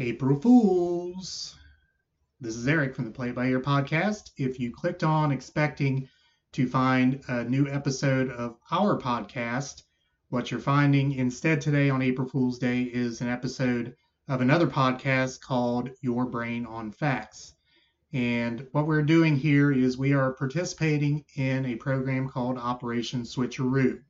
April Fools. This is Eric from the Play by Ear podcast. If you clicked on expecting to find a new episode of our podcast, what you're finding instead today on April Fool's Day is an episode of another podcast called Your Brain on Facts. And what we're doing here is we are participating in a program called Operation Switcheroo.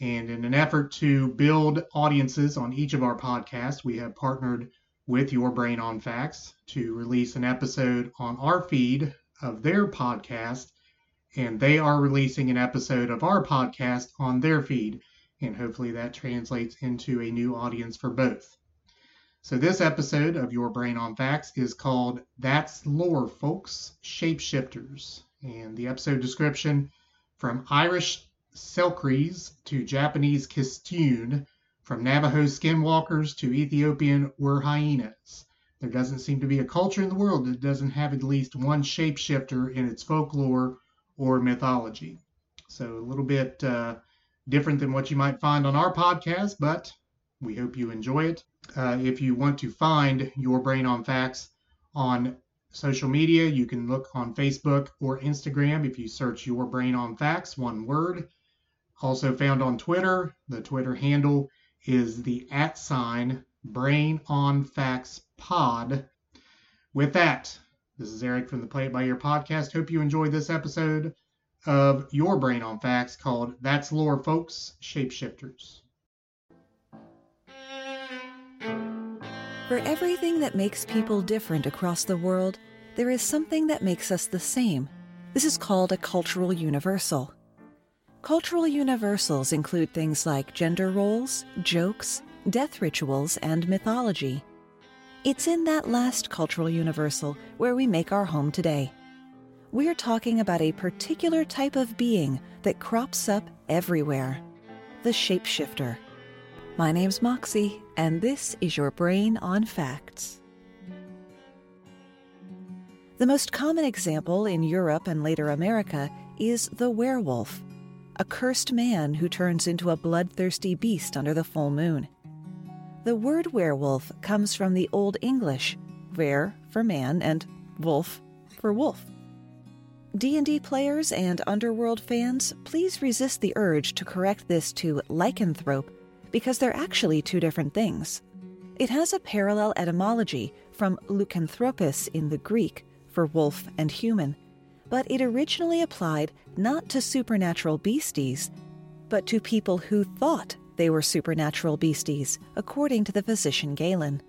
And in an effort to build audiences on each of our podcasts, we have partnered with Your Brain on Facts to release an episode on our feed of their podcast. And they are releasing an episode of our podcast on their feed. And hopefully that translates into a new audience for both. So, this episode of Your Brain on Facts is called That's Lore, Folks Shapeshifters. And the episode description from Irish Selkies to Japanese Kitsune, from Navajo skinwalkers to Ethiopian were hyenas. There doesn't seem to be a culture in the world that doesn't have at least one shapeshifter in its folklore or mythology. So, a little bit uh, different than what you might find on our podcast, but we hope you enjoy it. Uh, if you want to find Your Brain on Facts on social media, you can look on Facebook or Instagram if you search Your Brain on Facts, one word. Also found on Twitter. The Twitter handle is the at sign Brain on Facts Pod. With that, this is Eric from the Play It By Ear podcast. Hope you enjoyed this episode of Your Brain on Facts called That's Lore, Folks Shapeshifters. For everything that makes people different across the world, there is something that makes us the same. This is called a cultural universal. Cultural universals include things like gender roles, jokes, death rituals, and mythology. It's in that last cultural universal where we make our home today. We're talking about a particular type of being that crops up everywhere the shapeshifter. My name's Moxie, and this is your Brain on Facts. The most common example in Europe and later America is the werewolf, a cursed man who turns into a bloodthirsty beast under the full moon. The word werewolf comes from the Old English, were for man and wolf for wolf. D&D players and Underworld fans, please resist the urge to correct this to lycanthrope because they're actually two different things. It has a parallel etymology from lycanthropos in the Greek for wolf and human, but it originally applied not to supernatural beasties, but to people who thought they were supernatural beasties, according to the physician Galen.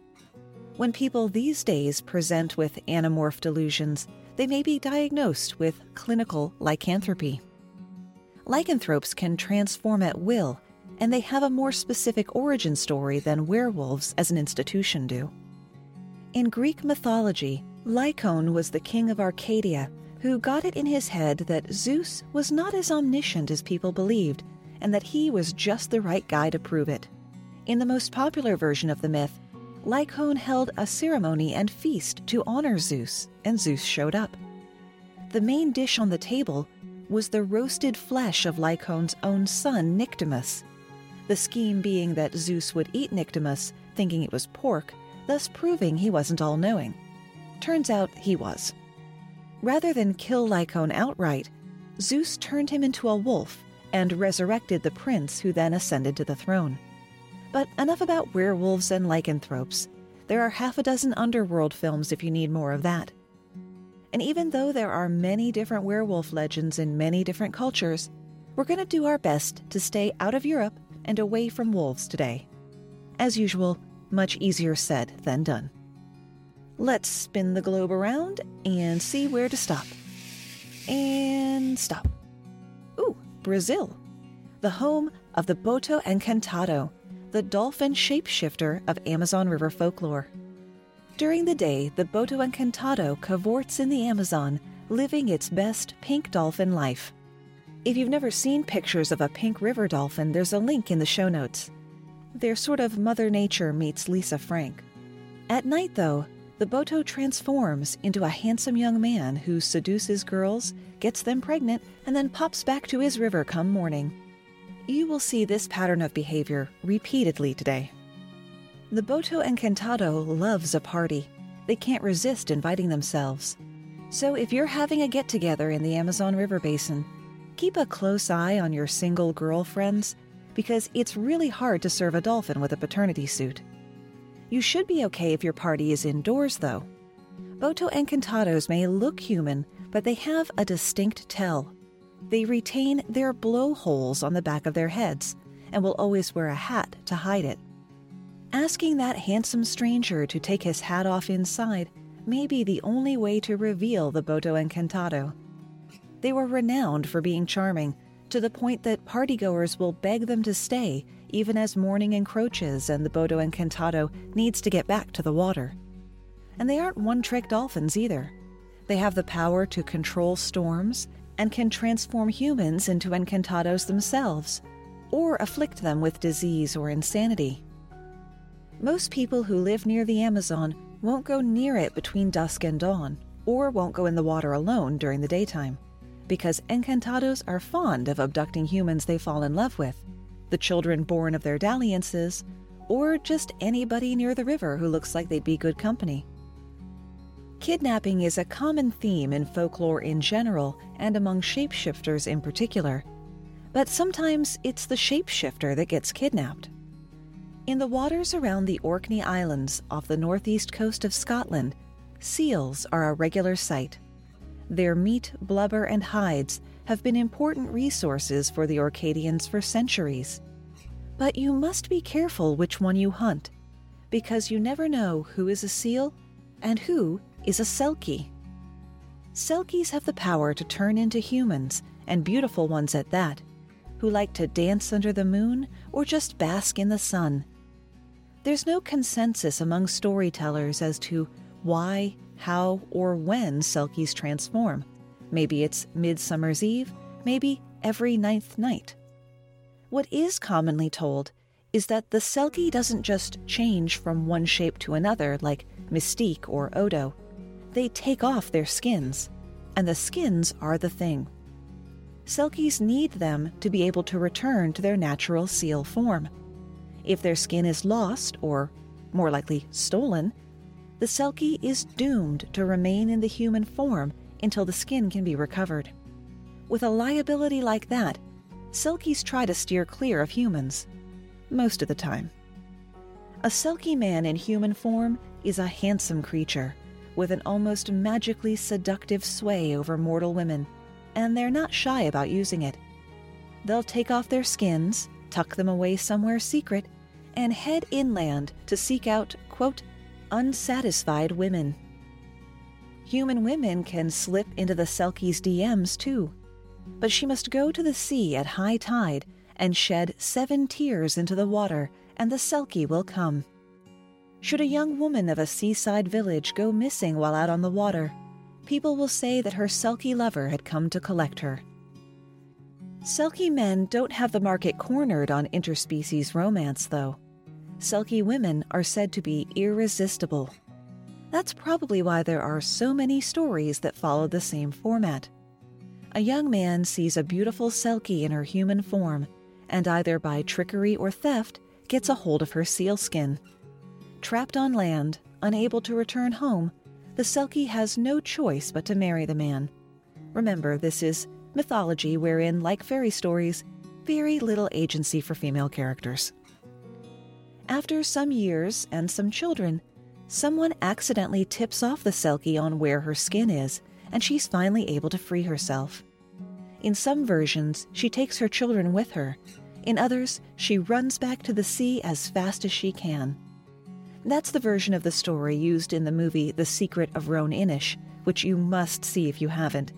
When people these days present with anamorph delusions, they may be diagnosed with clinical lycanthropy. Lycanthropes can transform at will and they have a more specific origin story than werewolves as an institution do. In Greek mythology, Lycaon was the king of Arcadia who got it in his head that Zeus was not as omniscient as people believed and that he was just the right guy to prove it. In the most popular version of the myth, Lycaon held a ceremony and feast to honor Zeus, and Zeus showed up. The main dish on the table was the roasted flesh of Lycaon's own son, Nyctimus, the scheme being that Zeus would eat Nyctimus, thinking it was pork, thus proving he wasn't all knowing. Turns out he was. Rather than kill Lycaon outright, Zeus turned him into a wolf and resurrected the prince who then ascended to the throne. But enough about werewolves and lycanthropes. There are half a dozen underworld films if you need more of that. And even though there are many different werewolf legends in many different cultures, we're going to do our best to stay out of Europe and away from wolves today. As usual, much easier said than done. Let's spin the globe around and see where to stop. And stop. Ooh, Brazil, the home of the Boto Encantado, the dolphin shapeshifter of Amazon River folklore. During the day, the Boto Encantado cavorts in the Amazon, living its best pink dolphin life. If you've never seen pictures of a pink river dolphin, there's a link in the show notes. They're sort of Mother Nature meets Lisa Frank. At night, though, the Boto transforms into a handsome young man who seduces girls, gets them pregnant, and then pops back to his river come morning. You will see this pattern of behavior repeatedly today. The Boto Encantado loves a party. They can't resist inviting themselves. So if you're having a get together in the Amazon River Basin, keep a close eye on your single girlfriends because it's really hard to serve a dolphin with a paternity suit. You should be okay if your party is indoors, though. Boto Encantados may look human, but they have a distinct tell. They retain their blowholes on the back of their heads and will always wear a hat to hide it. Asking that handsome stranger to take his hat off inside may be the only way to reveal the Boto Encantado. They were renowned for being charming, to the point that partygoers will beg them to stay even as morning encroaches and the Boto Encantado needs to get back to the water. And they aren't one trick dolphins either. They have the power to control storms and can transform humans into encantados themselves, or afflict them with disease or insanity. Most people who live near the Amazon won't go near it between dusk and dawn, or won't go in the water alone during the daytime, because encantados are fond of abducting humans they fall in love with, the children born of their dalliances, or just anybody near the river who looks like they'd be good company. Kidnapping is a common theme in folklore in general and among shapeshifters in particular, but sometimes it's the shapeshifter that gets kidnapped. In the waters around the Orkney Islands off the northeast coast of Scotland, seals are a regular sight. Their meat, blubber, and hides have been important resources for the Orcadians for centuries. But you must be careful which one you hunt, because you never know who is a seal and who is a selkie. Selkies have the power to turn into humans, and beautiful ones at that, who like to dance under the moon or just bask in the sun. There's no consensus among storytellers as to why, how, or when Selkies transform. Maybe it's Midsummer's Eve, maybe every ninth night. What is commonly told is that the Selkie doesn't just change from one shape to another like Mystique or Odo. They take off their skins, and the skins are the thing. Selkies need them to be able to return to their natural seal form. If their skin is lost, or more likely stolen, the Selkie is doomed to remain in the human form until the skin can be recovered. With a liability like that, Selkies try to steer clear of humans. Most of the time. A Selkie man in human form is a handsome creature with an almost magically seductive sway over mortal women, and they're not shy about using it. They'll take off their skins, tuck them away somewhere secret, and head inland to seek out, quote, unsatisfied women. Human women can slip into the Selkie's DMs too, but she must go to the sea at high tide and shed seven tears into the water, and the Selkie will come. Should a young woman of a seaside village go missing while out on the water, people will say that her Selkie lover had come to collect her. Selkie men don't have the market cornered on interspecies romance, though. Selkie women are said to be irresistible. That's probably why there are so many stories that follow the same format. A young man sees a beautiful Selkie in her human form, and either by trickery or theft gets a hold of her sealskin. Trapped on land, unable to return home, the Selkie has no choice but to marry the man. Remember, this is mythology wherein, like fairy stories, very little agency for female characters. After some years and some children, someone accidentally tips off the Selkie on where her skin is, and she's finally able to free herself. In some versions, she takes her children with her. In others, she runs back to the sea as fast as she can. That's the version of the story used in the movie The Secret of Roan Inish, which you must see if you haven't.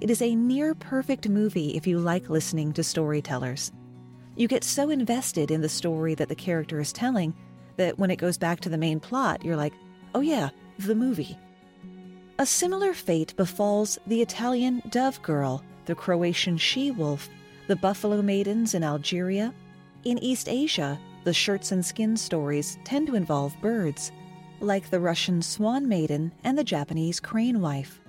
It is a near perfect movie if you like listening to storytellers. You get so invested in the story that the character is telling that when it goes back to the main plot, you're like, oh yeah, the movie. A similar fate befalls the Italian Dove Girl, the Croatian She Wolf, the Buffalo Maidens in Algeria. In East Asia, the shirts and skin stories tend to involve birds, like the Russian Swan Maiden and the Japanese Crane Wife,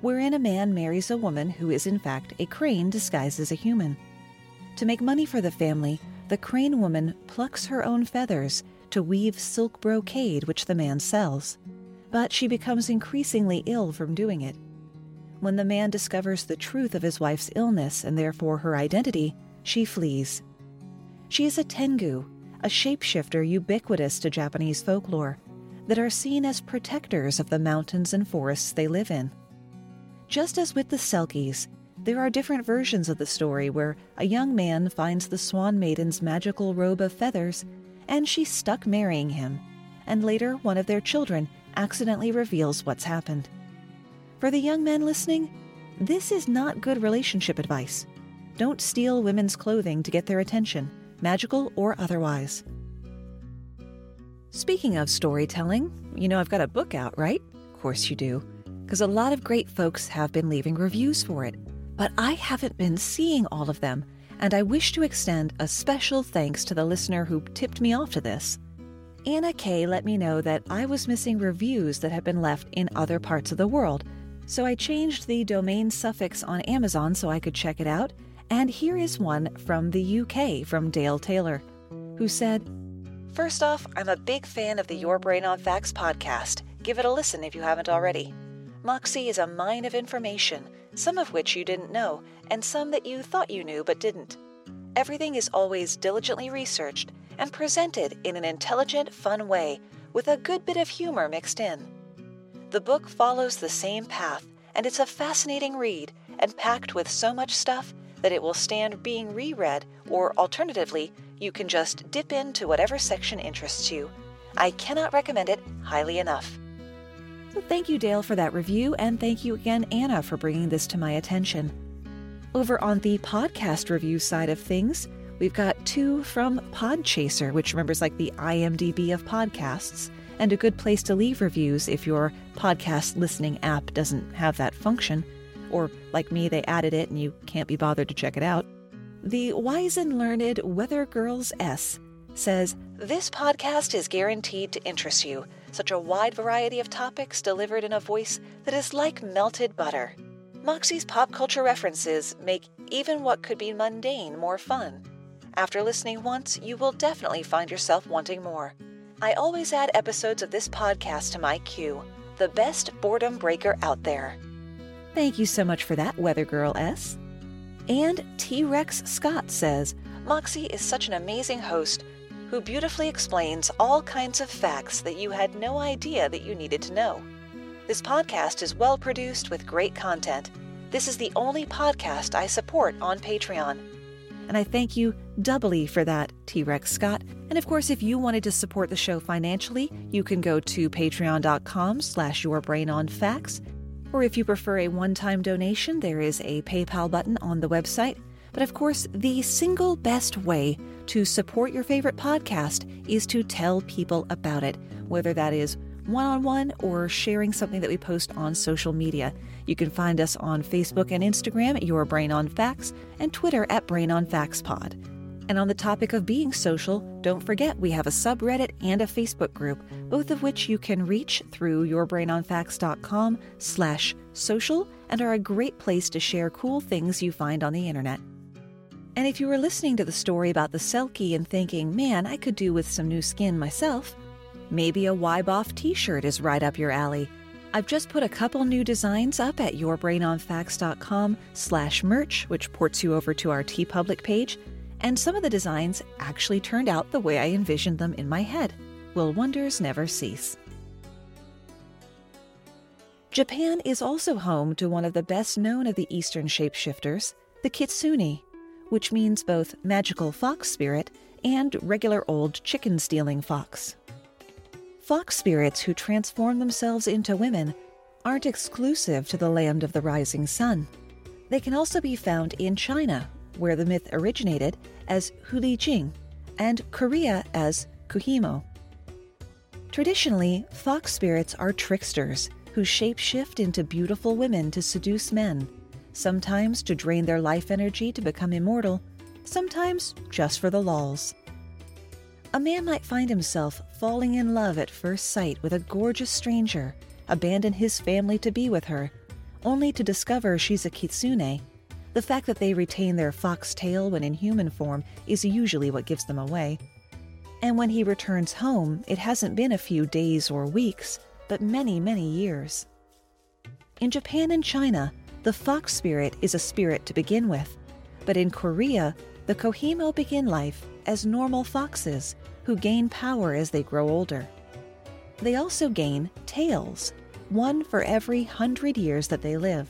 wherein a man marries a woman who is in fact a crane disguised as a human. To make money for the family, the crane woman plucks her own feathers to weave silk brocade which the man sells. But she becomes increasingly ill from doing it. When the man discovers the truth of his wife's illness and therefore her identity, she flees. She is a tengu, a shapeshifter ubiquitous to Japanese folklore, that are seen as protectors of the mountains and forests they live in. Just as with the Selkies, there are different versions of the story where a young man finds the Swan Maiden's magical robe of feathers and she's stuck marrying him, and later one of their children accidentally reveals what's happened. For the young men listening, this is not good relationship advice. Don't steal women's clothing to get their attention, magical or otherwise. Speaking of storytelling, you know I've got a book out, right? Of course you do, because a lot of great folks have been leaving reviews for it, but I haven't been seeing all of them, and I wish to extend a special thanks to the listener who tipped me off to this. Anna Kay let me know that I was missing reviews that had been left in other parts of the world, so I changed the domain suffix on Amazon so I could check it out, and here is one from the UK from Dale Taylor, who said, First off, I'm a big fan of the Your Brain on Facts podcast. Give it a listen if you haven't already. Moxie is a mine of information, some of which you didn't know, and some that you thought you knew but didn't. Everything is always diligently researched and presented in an intelligent, fun way, with a good bit of humor mixed in. The book follows the same path, and it's a fascinating read and packed with so much stuff that it will stand being reread, or alternatively, you can just dip into whatever section interests you. I cannot recommend it highly enough. Thank you, Dale, for that review, and thank you again, Anna, for bringing this to my attention. Over on the podcast review side of things, we've got two from Podchaser, which remembers like the IMDb of podcasts, and a good place to leave reviews if your podcast listening app doesn't have that function, or like me, they added it and you can't be bothered to check it out. The wise and learned Weather Girls S says, This podcast is guaranteed to interest you. Such a wide variety of topics delivered in a voice that is like melted butter. Moxie's pop culture references make even what could be mundane more fun. After listening once, you will definitely find yourself wanting more. I always add episodes of this podcast to my queue. The best boredom breaker out there. Thank you so much for that, Weather Girl S. And T Rex Scott says Moxie is such an amazing host who beautifully explains all kinds of facts that you had no idea that you needed to know. This podcast is well produced with great content. This is the only podcast I support on Patreon. And I thank you doubly for that, T Rex Scott. And of course, if you wanted to support the show financially, you can go to patreon.com slash yourbrainonfacts or if you prefer a one time donation, there is a PayPal button on the website. But of course, the single best way to support your favorite podcast is to tell people about it, whether that is one on one or sharing something that we post on social media. You can find us on Facebook and Instagram at Your Brain on Facts and Twitter at Brain on Facts Pod. And on the topic of being social, don't forget we have a subreddit and a Facebook group, both of which you can reach through yourbrainonfacts.com slash social and are a great place to share cool things you find on the internet. And if you were listening to the story about the Selkie and thinking, man, I could do with some new skin myself, maybe a Wyboff t-shirt is right up your alley. I've just put a couple new designs up at yourbrainonfacts.com slash merch, which ports you over to our TeePublic page, and some of the designs actually turned out the way I envisioned them in my head. Will wonders never cease? Japan is also home to one of the best known of the Eastern shapeshifters, the Kitsune, which means both magical fox spirit and regular old chicken stealing fox. Fox spirits who transform themselves into women aren't exclusive to the land of the rising sun. They can also be found in China, where the myth originated, as Huli Jing, and Korea as Kumiho. Traditionally, fox spirits are tricksters who shapeshift into beautiful women to seduce men, sometimes to drain their life energy to become immortal, sometimes just for the lulls. A man might find himself falling in love at first sight with a gorgeous stranger, abandon his family to be with her, only to discover she's a kitsune the fact that they retain their fox tail when in human form is usually what gives them away. And when he returns home, it hasn't been a few days or weeks, but many, many years. In Japan and China, the fox spirit is a spirit to begin with, but in Korea, the Kumiho begin life as normal foxes who gain power as they grow older. They also gain tails, one for every hundred years that they live,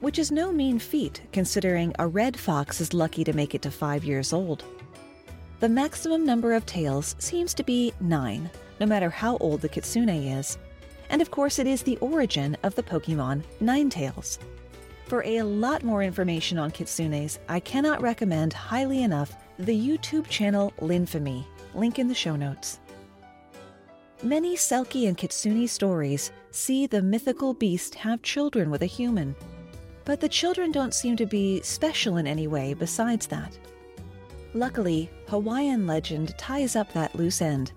which is no mean feat considering a red fox is lucky to make it to five years old. The maximum number of tails seems to be nine, no matter how old the kitsune is. And of course, it is the origin of the Pokemon Ninetales. For a lot more information on kitsunes, I cannot recommend highly enough the YouTube channel Linfamy, link in the show notes. Many Selkie and Kitsune stories see the mythical beast have children with a human, but the children don't seem to be special in any way besides that. Luckily, Hawaiian legend ties up that loose end.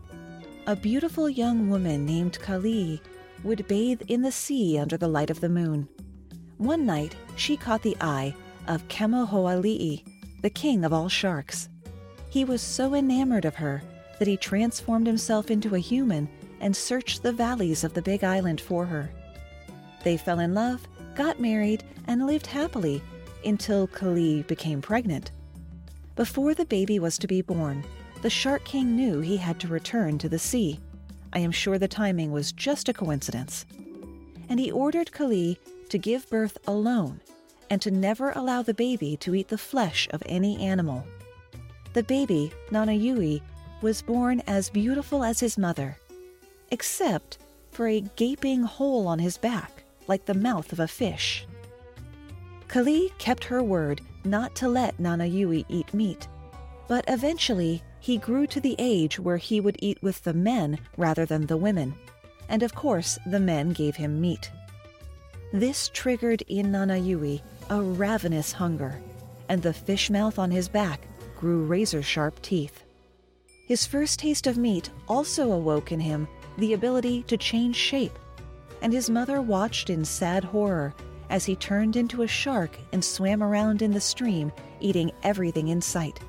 A beautiful young woman named Kali would bathe in the sea under the light of the moon. One night, she caught the eye of Kamohoali'i, the king of all sharks. He was so enamored of her that he transformed himself into a human and searched the valleys of the big island for her. They fell in love, got married, and lived happily until Kali became pregnant. Before the baby was to be born, the Shark King knew he had to return to the sea. I am sure the timing was just a coincidence. And he ordered Kali to give birth alone and to never allow the baby to eat the flesh of any animal. The baby, Nanaue, was born as beautiful as his mother, except for a gaping hole on his back, like the mouth of a fish. Kali kept her word not to let Nanaue eat meat, but eventually he grew to the age where he would eat with the men rather than the women, and of course the men gave him meat. This triggered in Nanaue a ravenous hunger, and the fish mouth on his back grew razor sharp teeth. His first taste of meat also awoke in him the ability to change shape, and his mother watched in sad horror as he turned into a shark and swam around in the stream, eating everything in sight.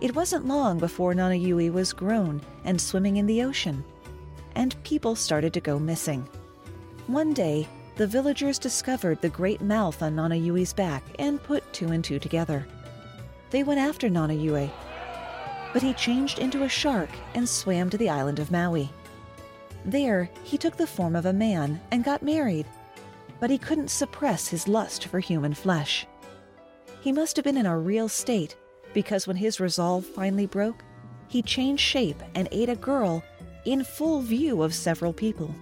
It wasn't long before Nanaue was grown and swimming in the ocean, and people started to go missing. One day, the villagers discovered the great mouth on Nanaue's back and put two and two together. They went after Nanaue, but he changed into a shark and swam to the island of Maui. There, he took the form of a man and got married but he couldn't suppress his lust for human flesh. He must have been in a real state because when his resolve finally broke, he changed shape and ate a girl in full view of several people.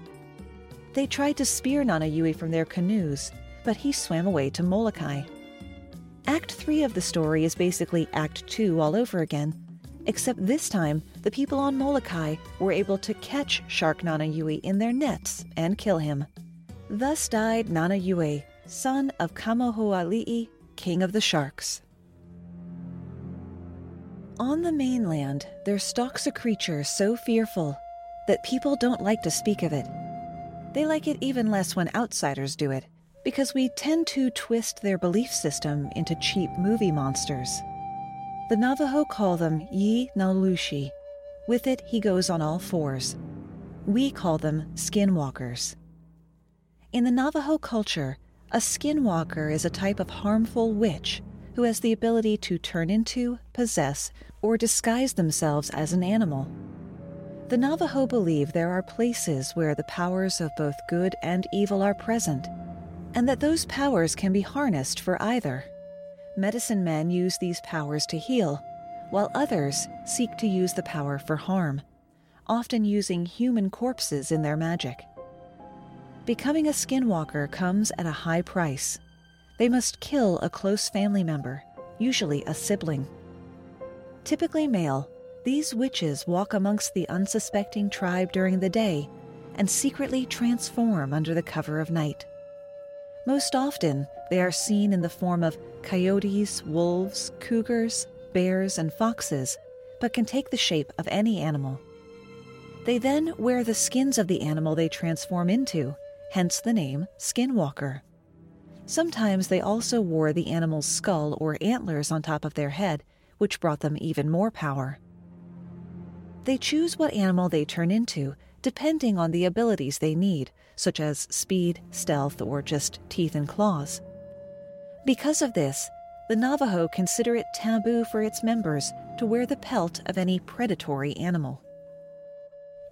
They tried to spear Nanaue from their canoes, but he swam away to Molokai. Act 3 of the story is basically Act 2 all over again, except this time the people on Molokai were able to catch Shark Nanaue in their nets and kill him. Thus died Nanaue, son of Kamohoali'i, king of the sharks. On the mainland, there stalks a creature so fearful that people don't like to speak of it. They like it even less when outsiders do it, because we tend to twist their belief system into cheap movie monsters. The Navajo call them Yi Nalushi. With it, he goes on all fours. We call them skinwalkers. In the Navajo culture, a skinwalker is a type of harmful witch who has the ability to turn into, possess, or disguise themselves as an animal. The Navajo believe there are places where the powers of both good and evil are present, and that those powers can be harnessed for either. Medicine men use these powers to heal, while others seek to use the power for harm, often using human corpses in their magic. Becoming a skinwalker comes at a high price. They must kill a close family member, usually a sibling. Typically male, these witches walk amongst the unsuspecting tribe during the day and secretly transform under the cover of night. Most often, they are seen in the form of coyotes, wolves, cougars, bears, and foxes, but can take the shape of any animal. They then wear the skins of the animal they transform into hence the name skinwalker. Sometimes they also wore the animal's skull or antlers on top of their head, which brought them even more power. They choose what animal they turn into depending on the abilities they need, such as speed, stealth, or just teeth and claws. Because of this, the Navajo consider it taboo for its members to wear the pelt of any predatory animal.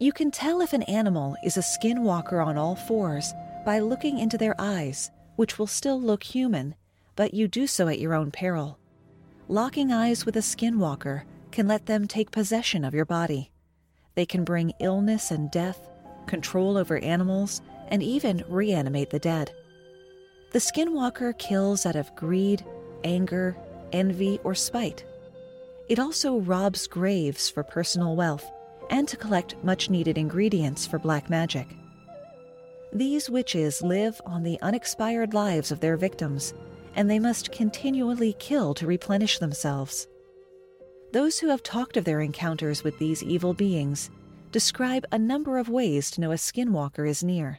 You can tell if an animal is a skinwalker on all fours by looking into their eyes, which will still look human, but you do so at your own peril. Locking eyes with a skinwalker can let them take possession of your body. They can bring illness and death, control over animals, and even reanimate the dead. The skinwalker kills out of greed, anger, envy, or spite. It also robs graves for personal wealth and to collect much needed ingredients for black magic. These witches live on the unexpired lives of their victims, and they must continually kill to replenish themselves. Those who have talked of their encounters with these evil beings describe a number of ways to know a skinwalker is near.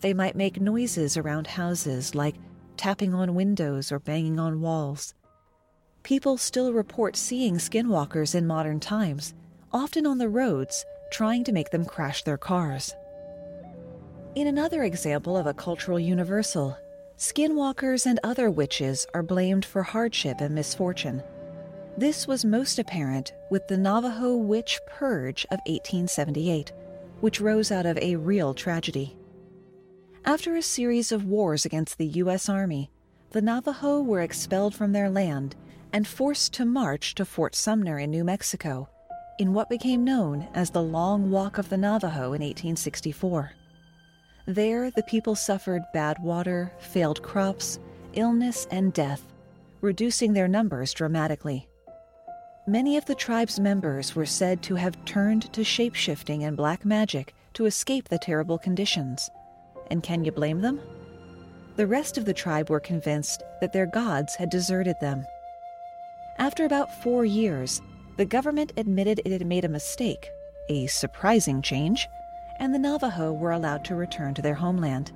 They might make noises around houses, like tapping on windows or banging on walls. People still report seeing skinwalkers in modern times, often on the roads, trying to make them crash their cars. In another example of a cultural universal, skinwalkers and other witches are blamed for hardship and misfortune. This was most apparent with the Navajo Witch Purge of 1878, which rose out of a real tragedy. After a series of wars against the U.S. Army, the Navajo were expelled from their land and forced to march to Fort Sumner in New Mexico in what became known as the Long Walk of the Navajo in 1864. There, the people suffered bad water, failed crops, illness, and death, reducing their numbers dramatically. Many of the tribe's members were said to have turned to shapeshifting and black magic to escape the terrible conditions. And can you blame them? The rest of the tribe were convinced that their gods had deserted them. After about four years, the government admitted it had made a mistake, a surprising change, and the Navajo were allowed to return to their homeland.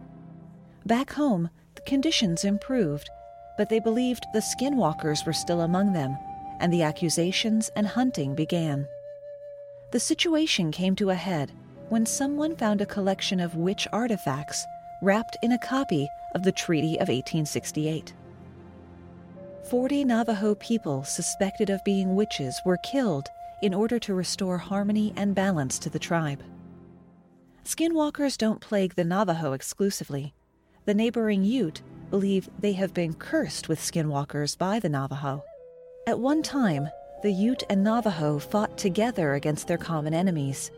Back home, the conditions improved, but they believed the skinwalkers were still among them, and the accusations and hunting began. The situation came to a head when someone found a collection of witch artifacts wrapped in a copy of the Treaty of 1868. Forty Navajo people suspected of being witches were killed in order to restore harmony and balance to the tribe. Skinwalkers don't plague the Navajo exclusively. The neighboring Ute believe they have been cursed with skinwalkers by the Navajo. At one time, the Ute and Navajo fought together against their common enemies.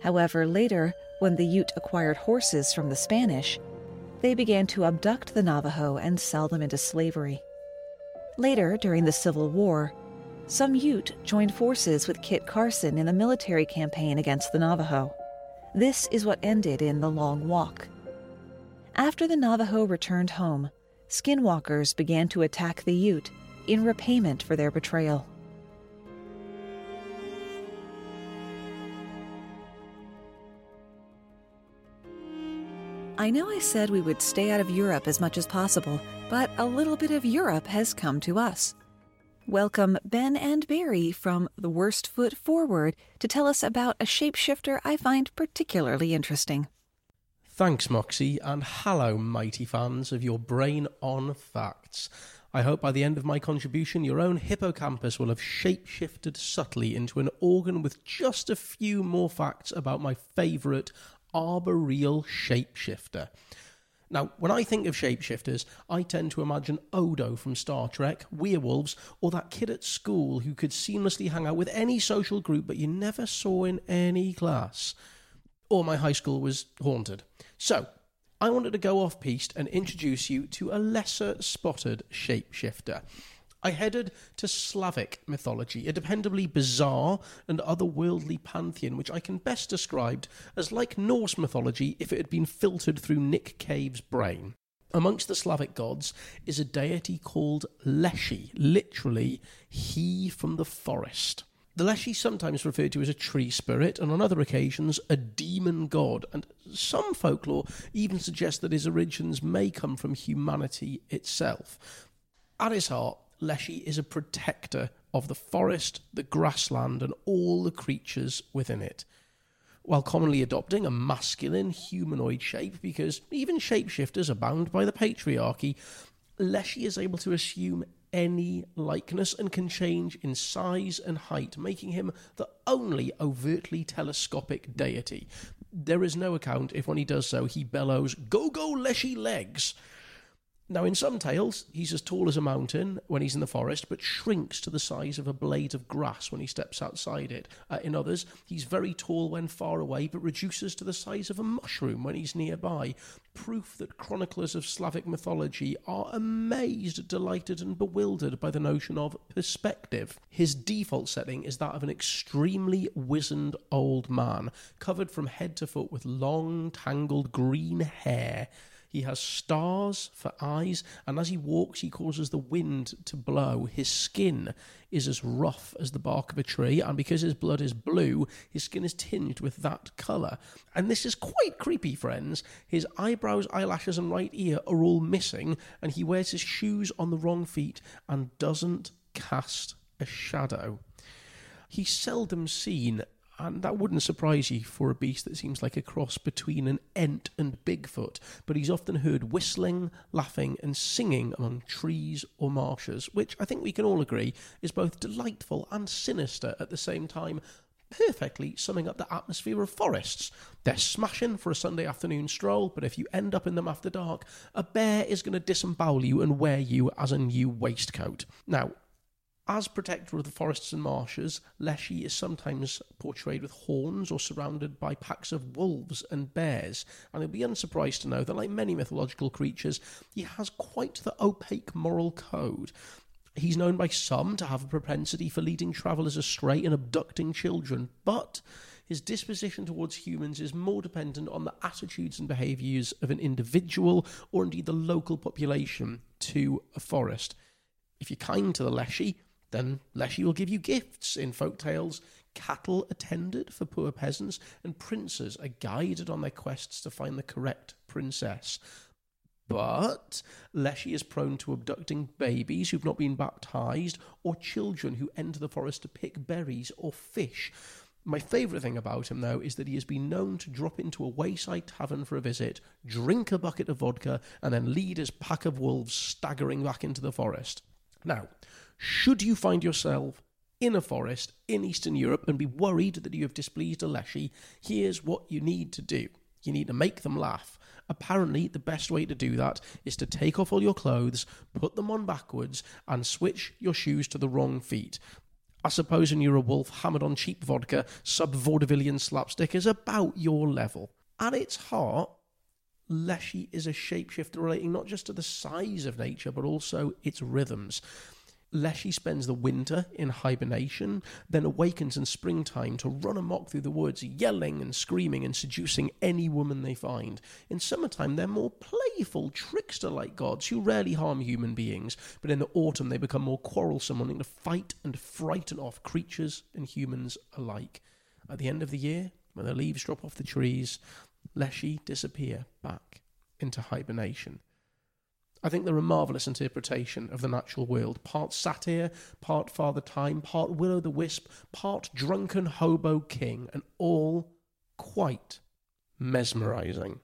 However, later, when the Ute acquired horses from the Spanish, they began to abduct the Navajo and sell them into slavery. Later, during the Civil War, some Ute joined forces with Kit Carson in the military campaign against the Navajo. This is what ended in the Long Walk. After the Navajo returned home, skinwalkers began to attack the Ute in repayment for their betrayal. I know I said we would stay out of Europe as much as possible, but a little bit of Europe has come to us. Welcome Ben and Barry from The Worst Foot Forward to tell us about a shapeshifter I find particularly interesting. Thanks, Moxie, and hello, mighty fans of your brain on facts. I hope by the end of my contribution, your own hippocampus will have shapeshifted subtly into an organ with just a few more facts about my favourite arboreal shapeshifter. Now, when I think of shapeshifters, I tend to imagine Odo from Star Trek, werewolves, or that kid at school who could seamlessly hang out with any social group but you never saw in any class. Or my high school was haunted. So, I wanted to go off piste and introduce you to a lesser spotted shapeshifter. I headed to Slavic mythology, a dependably bizarre and otherworldly pantheon which I can best describe as like Norse mythology if it had been filtered through Nick Cave's brain. Amongst the Slavic gods is a deity called Leshy, literally, he from the forest. The Leshy sometimes referred to as a tree spirit, and on other occasions, a demon god, and some folklore even suggests that his origins may come from humanity itself. At his heart, Leshy is a protector of the forest, the grassland, and all the creatures within it, while commonly adopting a masculine humanoid shape because even shapeshifters are bound by the patriarchy. Leshy is able to assume any likeness and can change in size and height, making him the only overtly telescopic deity. There is no account if when he does so he bellows, Go, go, Leshy legs! Now, in some tales, he's as tall as a mountain when he's in the forest, but shrinks to the size of a blade of grass when he steps outside it. Uh, in others, he's very tall when far away, but reduces to the size of a mushroom when he's nearby. Proof that chroniclers of Slavic mythology are amazed, delighted, and bewildered by the notion of perspective. His default setting is that of an extremely wizened old man, covered from head to foot with long, tangled green hair. He has stars for eyes, and as he walks, he causes the wind to blow. His skin is as rough as the bark of a tree, and because his blood is blue, his skin is tinged with that colour. And this is quite creepy, friends. His eyebrows, eyelashes, and right ear are all missing, and he wears his shoes on the wrong feet and doesn't cast a shadow. He's seldom seen and that wouldn't surprise you for a beast that seems like a cross between an Ent and Bigfoot, but he's often heard whistling, laughing, and singing among trees or marshes, which I think we can all agree is both delightful and sinister at the same time, perfectly summing up the atmosphere of forests. They're smashing for a Sunday afternoon stroll, but if you end up in them after dark, a bear is going to disembowel you and wear you as a new waistcoat. Now, as protector of the forests and marshes, Leshy is sometimes portrayed with horns or surrounded by packs of wolves and bears, and you'll be unsurprised to know that, like many mythological creatures, he has quite the opaque moral code. He's known by some to have a propensity for leading travellers astray and abducting children, but his disposition towards humans is more dependent on the attitudes and behaviours of an individual or indeed the local population to a forest. If you're kind to the Leshy, then Leshy will give you gifts. In folk tales, cattle are tended for poor peasants, and princes are guided on their quests to find the correct princess. But Leshy is prone to abducting babies who've not been baptized, or children who enter the forest to pick berries or fish. My favourite thing about him, though, is that he has been known to drop into a wayside tavern for a visit, drink a bucket of vodka, and then lead his pack of wolves staggering back into the forest. Now, should you find yourself in a forest in Eastern Europe and be worried that you have displeased a Leshy, here's what you need to do. You need to make them laugh. Apparently, the best way to do that is to take off all your clothes, put them on backwards, and switch your shoes to the wrong feet. I suppose when you're a wolf hammered on cheap vodka, sub vaudevillian slapstick is about your level. At its heart, Leshy is a shapeshifter relating not just to the size of nature, but also its rhythms. Leshy spends the winter in hibernation, then awakens in springtime to run amok through the woods, yelling and screaming and seducing any woman they find. In summertime, they're more playful, trickster like gods who rarely harm human beings, but in the autumn, they become more quarrelsome, wanting to fight and frighten off creatures and humans alike. At the end of the year, when the leaves drop off the trees, Leshy disappear back into hibernation. I think they're a marvellous interpretation of the natural world. Part satire, part Father Time, part Will o' the Wisp, part drunken hobo king, and all quite mesmerising.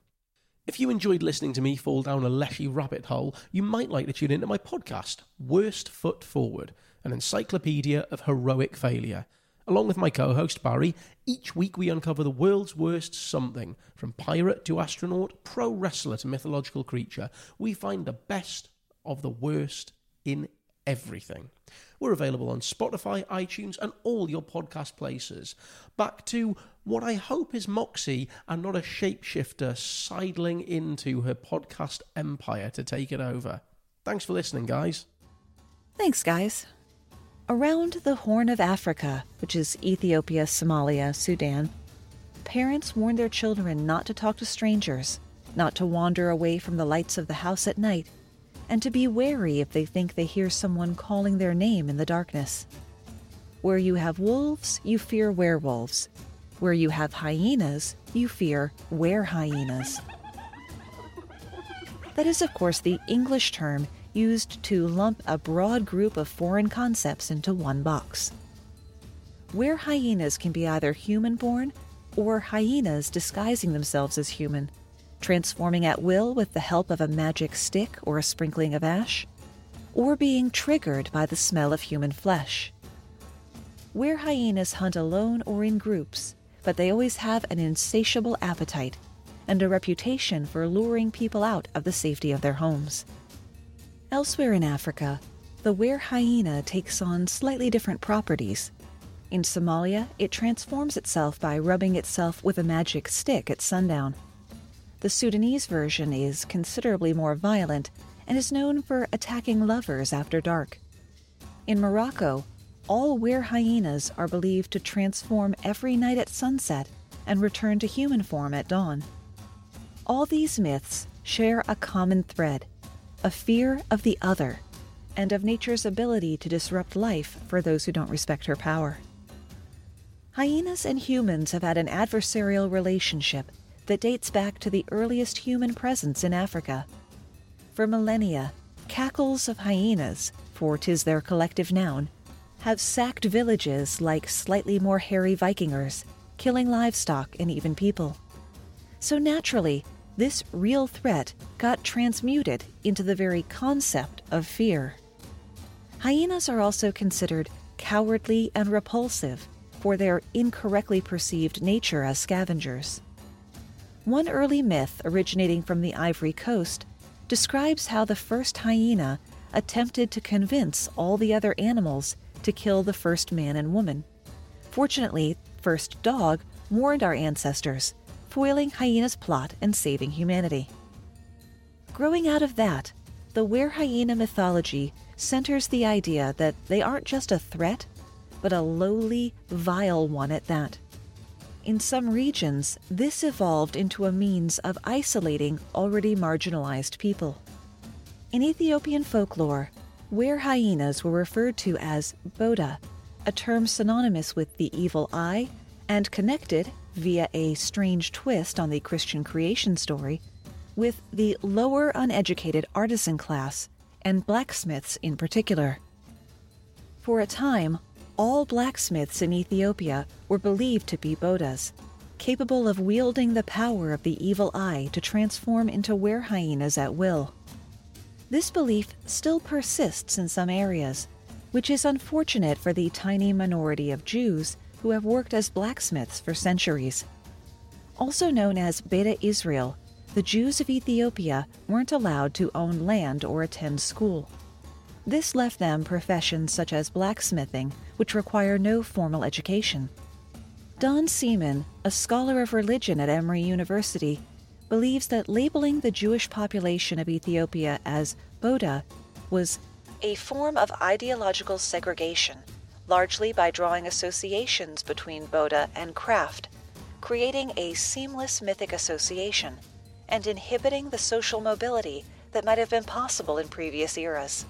If you enjoyed listening to me fall down a leshy rabbit hole, you might like to tune into my podcast, Worst Foot Forward, an encyclopedia of heroic failure. Along with my co host Barry, each week we uncover the world's worst something, from pirate to astronaut, pro wrestler to mythological creature. We find the best of the worst in everything. We're available on Spotify, iTunes, and all your podcast places. Back to what I hope is Moxie and not a shapeshifter sidling into her podcast empire to take it over. Thanks for listening, guys. Thanks, guys. Around the Horn of Africa, which is Ethiopia, Somalia, Sudan, parents warn their children not to talk to strangers, not to wander away from the lights of the house at night, and to be wary if they think they hear someone calling their name in the darkness. Where you have wolves, you fear werewolves. Where you have hyenas, you fear were hyenas. That is, of course, the English term used to lump a broad group of foreign concepts into one box. Where hyenas can be either human born or hyenas disguising themselves as human, transforming at will with the help of a magic stick or a sprinkling of ash, or being triggered by the smell of human flesh. Where hyenas hunt alone or in groups, but they always have an insatiable appetite and a reputation for luring people out of the safety of their homes. Elsewhere in Africa, the were hyena takes on slightly different properties. In Somalia, it transforms itself by rubbing itself with a magic stick at sundown. The Sudanese version is considerably more violent and is known for attacking lovers after dark. In Morocco, all were hyenas are believed to transform every night at sunset and return to human form at dawn. All these myths share a common thread a fear of the other and of nature's ability to disrupt life for those who don't respect her power. Hyenas and humans have had an adversarial relationship that dates back to the earliest human presence in Africa. For millennia, cackles of hyenas, for 'tis their collective noun, have sacked villages like slightly more hairy Vikingers, killing livestock and even people. So naturally, this real threat got transmuted into the very concept of fear. Hyenas are also considered cowardly and repulsive for their incorrectly perceived nature as scavengers. One early myth originating from the Ivory Coast describes how the first hyena attempted to convince all the other animals to kill the first man and woman. Fortunately, First Dog warned our ancestors, foiling hyena's plot and saving humanity. Growing out of that, the were hyena mythology centers the idea that they aren't just a threat, but a lowly, vile one at that. In some regions, this evolved into a means of isolating already marginalized people. In Ethiopian folklore, were hyenas were referred to as boda, a term synonymous with the evil eye and connected, via a strange twist on the Christian creation story, with the lower uneducated artisan class and blacksmiths in particular. For a time, all blacksmiths in Ethiopia were believed to be bodas, capable of wielding the power of the evil eye to transform into were hyenas at will. This belief still persists in some areas, which is unfortunate for the tiny minority of Jews who have worked as blacksmiths for centuries. Also known as Beta Israel, the Jews of Ethiopia weren't allowed to own land or attend school. This left them professions such as blacksmithing, which require no formal education. Don Seeman, a scholar of religion at Emory University, believes that labeling the Jewish population of Ethiopia as Boda was a form of ideological segregation, largely by drawing associations between Boda and craft, creating a seamless mythic association, and inhibiting the social mobility that might have been possible in previous eras.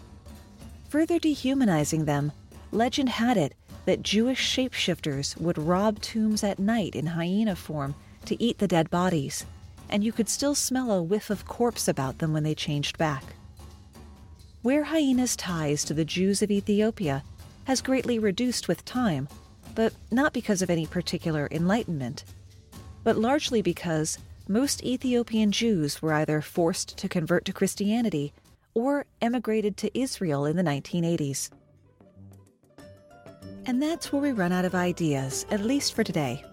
Further dehumanizing them, legend had it that Jewish shapeshifters would rob tombs at night in hyena form to eat the dead bodies, and you could still smell a whiff of corpse about them when they changed back. Where hyenas' ties to the Jews of Ethiopia has greatly reduced with time, but not because of any particular enlightenment, but largely because most Ethiopian Jews were either forced to convert to Christianity or emigrated to Israel in the 1980s. And that's where we run out of ideas, at least for today.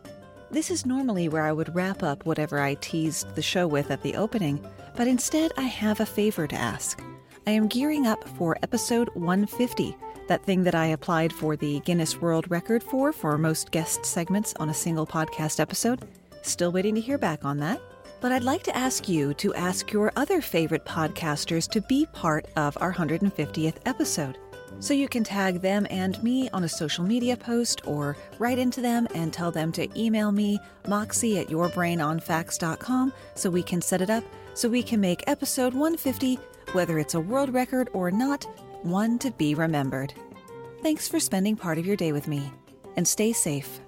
This is normally where I would wrap up whatever I teased the show with at the opening, but instead I have a favor to ask. I am gearing up for episode 150, that thing that I applied for the Guinness World Record for for most guest segments on a single podcast episode. Still waiting to hear back on that. But I'd like to ask you to ask your other favorite podcasters to be part of our 150th episode. So you can tag them and me on a social media post or write into them and tell them to email me, moxie at yourbrainonfacts.com, so we can set it up so we can make episode 150, whether it's a world record or not, one to be remembered. Thanks for spending part of your day with me, and stay safe.